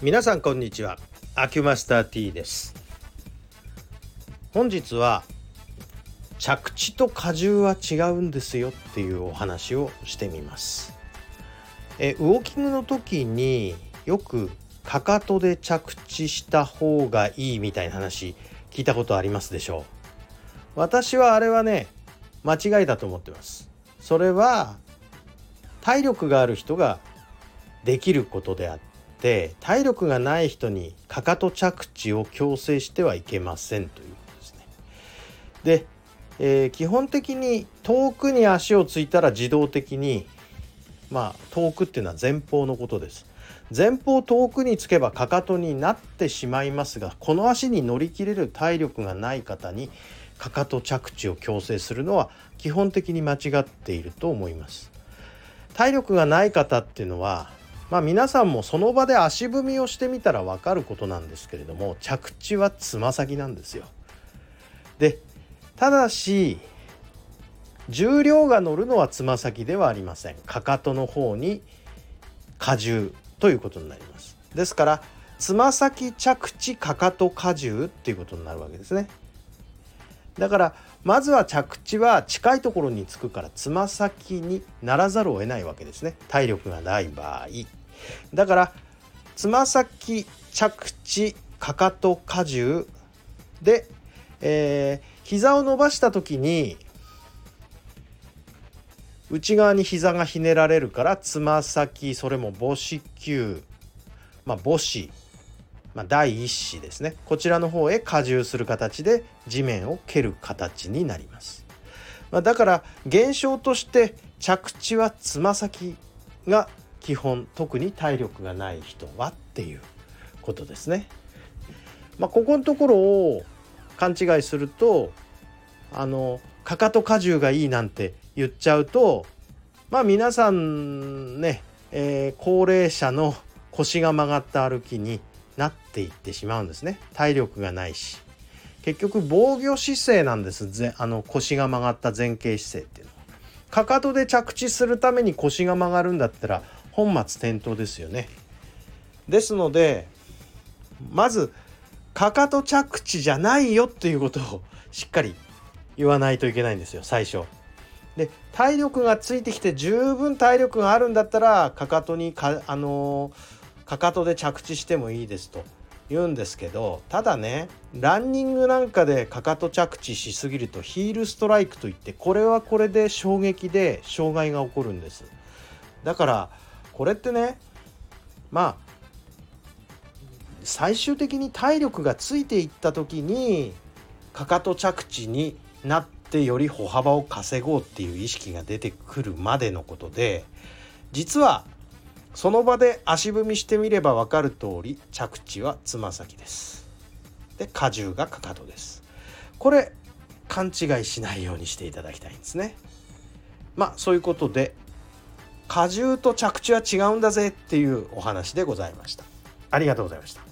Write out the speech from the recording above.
皆さんこんにちは。アキュマスター T です。本日は着地と荷重は違うんですよっていうお話をしてみます。えウォーキングの時によくかかとで着地した方がいいみたいな話聞いたことありますでしょう？私はあれはね間違いだと思ってます。それは体力がある人ができることであってて体力がない人にかかと着地を強制してはいけませんということですね。で、えー、基本的に遠くに足をついたら自動的にまあ遠くっていうのは前方のことです。前方遠くにつけばかかとになってしまいますがこの足に乗り切れる体力がない方にかかと着地を強制するのは基本的に間違っていると思います。体力がない方っていうのはまあ皆さんもその場で足踏みをしてみたら分かることなんですけれども着地はつま先なんですよ。でただし重量が乗るのはつま先ではありません。かかとの方に荷重ということになります。ですからつま先着地かかと荷重っていうことになるわけですね。だからまずは着地は近いところにつくからつま先にならざるを得ないわけですね。体力がない場合。だからつま先着地かかと荷重で、えー、膝を伸ばした時に内側に膝がひねられるからつま先それも母子球まあ母子、まあ、第一子ですね。こちらの方へ荷重する形で地面を蹴る形になります、まあ、だから現象として着地はつま先が基本特に体力がない人はっていうことですね。まあ、ここのところを勘違いするとあのかかと荷重がいいなんて言っちゃうとまあ皆さんね、えー、高齢者の腰が曲がった歩きになっていってしまうんですね。体力がないし。結局防御姿勢なんです。ぜあの腰が曲がった前傾姿勢っていうのは。かかとで着地するために腰が曲がるんだったら本末転倒ですよね。ですのでまずかかと着地じゃないよっていうことをしっかり言わないといけないんですよ最初。で体力がついてきて十分体力があるんだったらかかとにかあのかかとで着地してもいいですと言うんですけどただねランニングなんかでかかと着地しすぎるとヒールストライクといってこれはこれで衝撃で障害が起こるんですだからこれってねまあ最終的に体力がついていった時にかかと着地になってより歩幅を稼ごうっていう意識が出てくるまでのことで実はその場で足踏みしてみれば分かる通り着地はつま先です。で荷重がかかとです。これ勘違いしないようにしていただきたいんですね。まあそういうことで荷重と着地は違うんだぜっていうお話でございました。ありがとうございました。